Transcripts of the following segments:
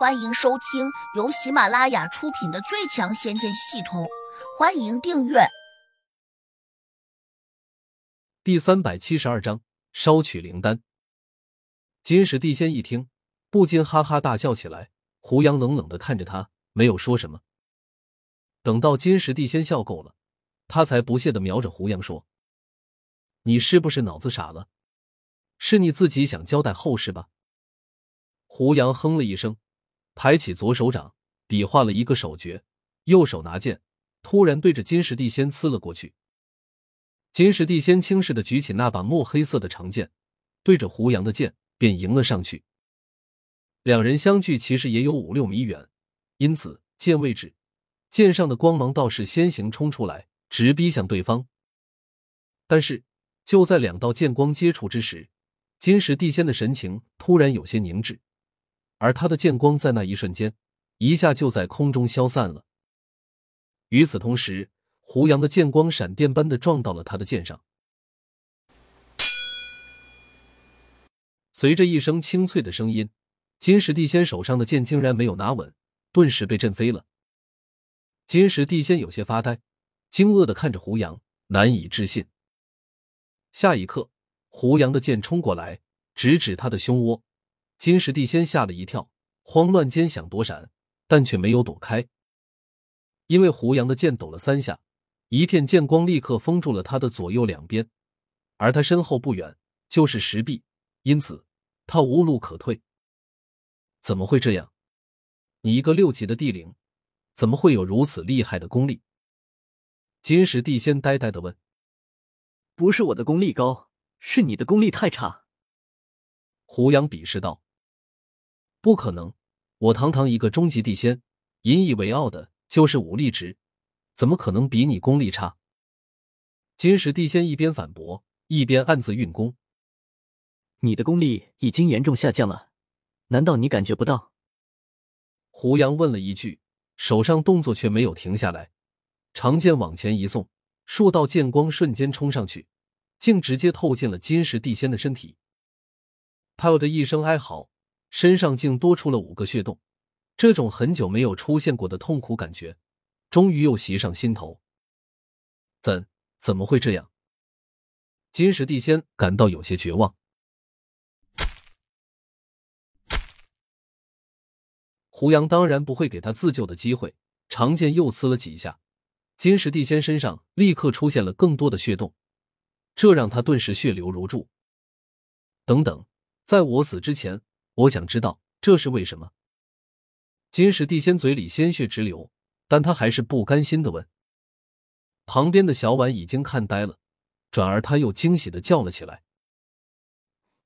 欢迎收听由喜马拉雅出品的《最强仙剑系统》，欢迎订阅。第三百七十二章，烧取灵丹。金石地仙一听，不禁哈哈大笑起来。胡杨冷冷的看着他，没有说什么。等到金石地仙笑够了，他才不屑的瞄着胡杨说：“你是不是脑子傻了？是你自己想交代后事吧？”胡杨哼了一声。抬起左手掌，比划了一个手诀，右手拿剑，突然对着金石地仙刺了过去。金石地仙轻视的举起那把墨黑色的长剑，对着胡杨的剑便迎了上去。两人相距其实也有五六米远，因此剑位置，剑上的光芒倒是先行冲出来，直逼向对方。但是就在两道剑光接触之时，金石地仙的神情突然有些凝滞。而他的剑光在那一瞬间，一下就在空中消散了。与此同时，胡杨的剑光闪电般的撞到了他的剑上，随着一声清脆的声音，金石地仙手上的剑竟然没有拿稳，顿时被震飞了。金石地仙有些发呆，惊愕的看着胡杨，难以置信。下一刻，胡杨的剑冲过来，直指他的胸窝。金石地仙吓了一跳，慌乱间想躲闪，但却没有躲开，因为胡杨的剑抖了三下，一片剑光立刻封住了他的左右两边，而他身后不远就是石壁，因此他无路可退。怎么会这样？你一个六级的地灵，怎么会有如此厉害的功力？金石地仙呆呆的问：“不是我的功力高，是你的功力太差。”胡杨鄙视道。不可能！我堂堂一个终极地仙，引以为傲的就是武力值，怎么可能比你功力差？金石地仙一边反驳，一边暗自运功。你的功力已经严重下降了，难道你感觉不到？胡杨问了一句，手上动作却没有停下来，长剑往前一送，数道剑光瞬间冲上去，竟直接透进了金石地仙的身体。他的一声哀嚎。身上竟多出了五个血洞，这种很久没有出现过的痛苦感觉，终于又袭上心头。怎怎么会这样？金石地仙感到有些绝望。胡杨当然不会给他自救的机会，长剑又刺了几下，金石地仙身上立刻出现了更多的血洞，这让他顿时血流如注。等等，在我死之前。我想知道这是为什么。金石地仙嘴里鲜血直流，但他还是不甘心的问。旁边的小婉已经看呆了，转而他又惊喜的叫了起来：“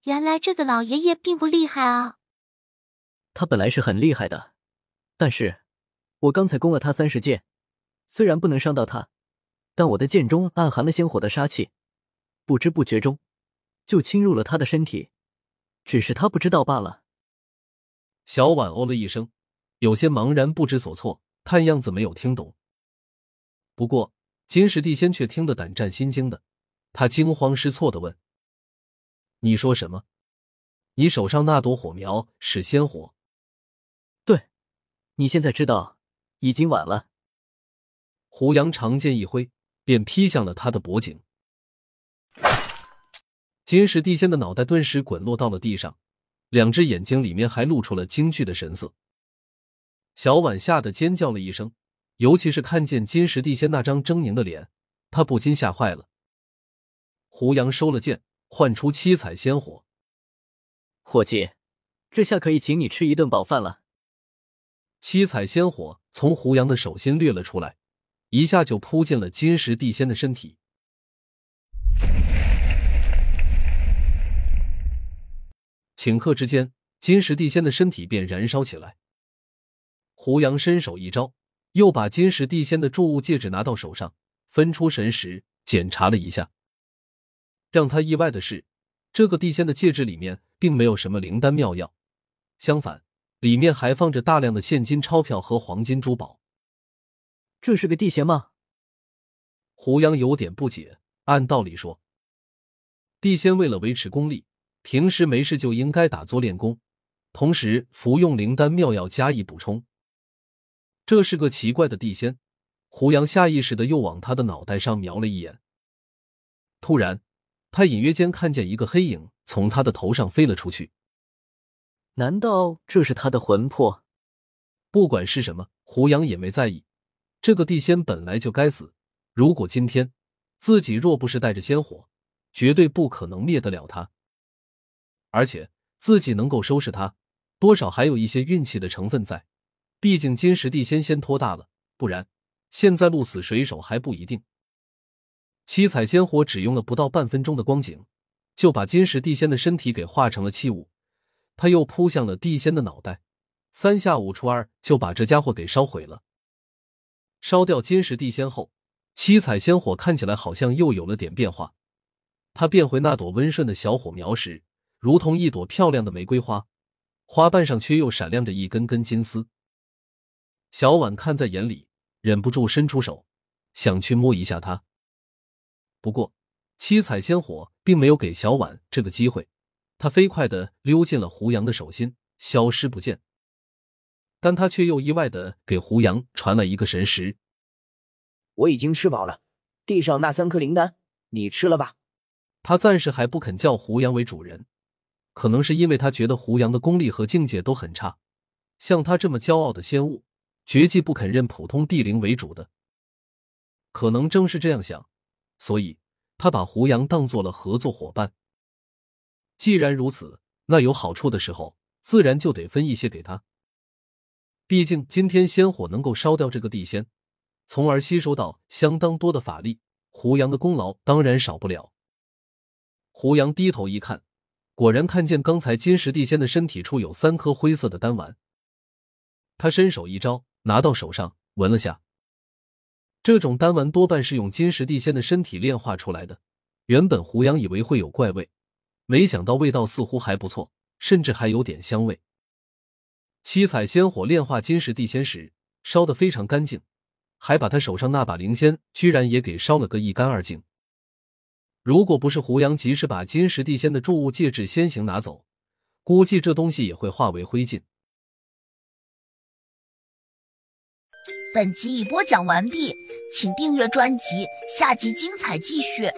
原来这个老爷爷并不厉害啊！他本来是很厉害的，但是我刚才攻了他三十剑，虽然不能伤到他，但我的剑中暗含了鲜活的杀气，不知不觉中就侵入了他的身体，只是他不知道罢了。”小婉哦了一声，有些茫然不知所措，看样子没有听懂。不过金石地仙却听得胆战心惊的，他惊慌失措的问：“你说什么？你手上那朵火苗是仙火？”“对，你现在知道，已经晚了。”胡杨长剑一挥，便劈向了他的脖颈。金石地仙的脑袋顿时滚落到了地上。两只眼睛里面还露出了惊惧的神色，小婉吓得尖叫了一声，尤其是看见金石地仙那张狰狞的脸，她不禁吓坏了。胡杨收了剑，唤出七彩仙火，伙计，这下可以请你吃一顿饱饭了。七彩仙火从胡杨的手心掠了出来，一下就扑进了金石地仙的身体。顷刻之间，金石地仙的身体便燃烧起来。胡杨伸手一招，又把金石地仙的注物戒指拿到手上，分出神识检查了一下。让他意外的是，这个地仙的戒指里面并没有什么灵丹妙药，相反，里面还放着大量的现金钞票和黄金珠宝。这是个地仙吗？胡杨有点不解。按道理说，地仙为了维持功力。平时没事就应该打坐练功，同时服用灵丹妙药加以补充。这是个奇怪的地仙，胡杨下意识的又往他的脑袋上瞄了一眼。突然，他隐约间看见一个黑影从他的头上飞了出去。难道这是他的魂魄？不管是什么，胡杨也没在意。这个地仙本来就该死。如果今天自己若不是带着仙火，绝对不可能灭得了他。而且自己能够收拾他，多少还有一些运气的成分在。毕竟金石地仙先托大了，不然现在鹿死谁手还不一定。七彩仙火只用了不到半分钟的光景，就把金石地仙的身体给化成了器物。他又扑向了地仙的脑袋，三下五除二就把这家伙给烧毁了。烧掉金石地仙后，七彩仙火看起来好像又有了点变化。它变回那朵温顺的小火苗时，如同一朵漂亮的玫瑰花，花瓣上却又闪亮着一根根金丝。小婉看在眼里，忍不住伸出手，想去摸一下它。不过，七彩仙火并没有给小婉这个机会。它飞快的溜进了胡杨的手心，消失不见。但他却又意外的给胡杨传来一个神识：“我已经吃饱了，地上那三颗灵丹，你吃了吧。”他暂时还不肯叫胡杨为主人，可能是因为他觉得胡杨的功力和境界都很差，像他这么骄傲的仙物，绝技不肯认普通地灵为主的。可能正是这样想，所以他把胡杨当做了合作伙伴。既然如此，那有好处的时候，自然就得分一些给他。毕竟今天仙火能够烧掉这个地仙，从而吸收到相当多的法力，胡杨的功劳当然少不了。胡杨低头一看，果然看见刚才金石地仙的身体处有三颗灰色的丹丸。他伸手一招，拿到手上闻了下，这种丹丸多半是用金石地仙的身体炼化出来的。原本胡杨以为会有怪味。没想到味道似乎还不错，甚至还有点香味。七彩仙火炼化金石地仙时，烧得非常干净，还把他手上那把灵仙居然也给烧了个一干二净。如果不是胡杨及时把金石地仙的注物戒指先行拿走，估计这东西也会化为灰烬。本集已播讲完毕，请订阅专辑，下集精彩继续。